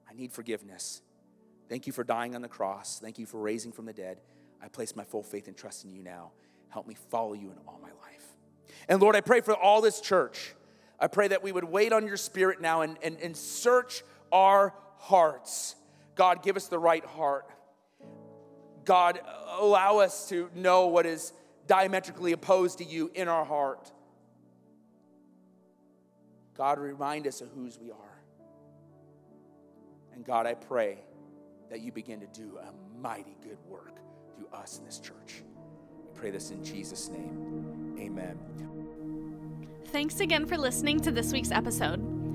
I need forgiveness. Thank you for dying on the cross. Thank you for raising from the dead. I place my full faith and trust in you now. Help me follow you in all my life. And Lord, I pray for all this church. I pray that we would wait on your spirit now and, and, and search our hearts. God, give us the right heart. God, allow us to know what is diametrically opposed to you in our heart. God, remind us of whose we are. And God, I pray that you begin to do a mighty good work through us in this church. We pray this in Jesus' name. Amen. Thanks again for listening to this week's episode.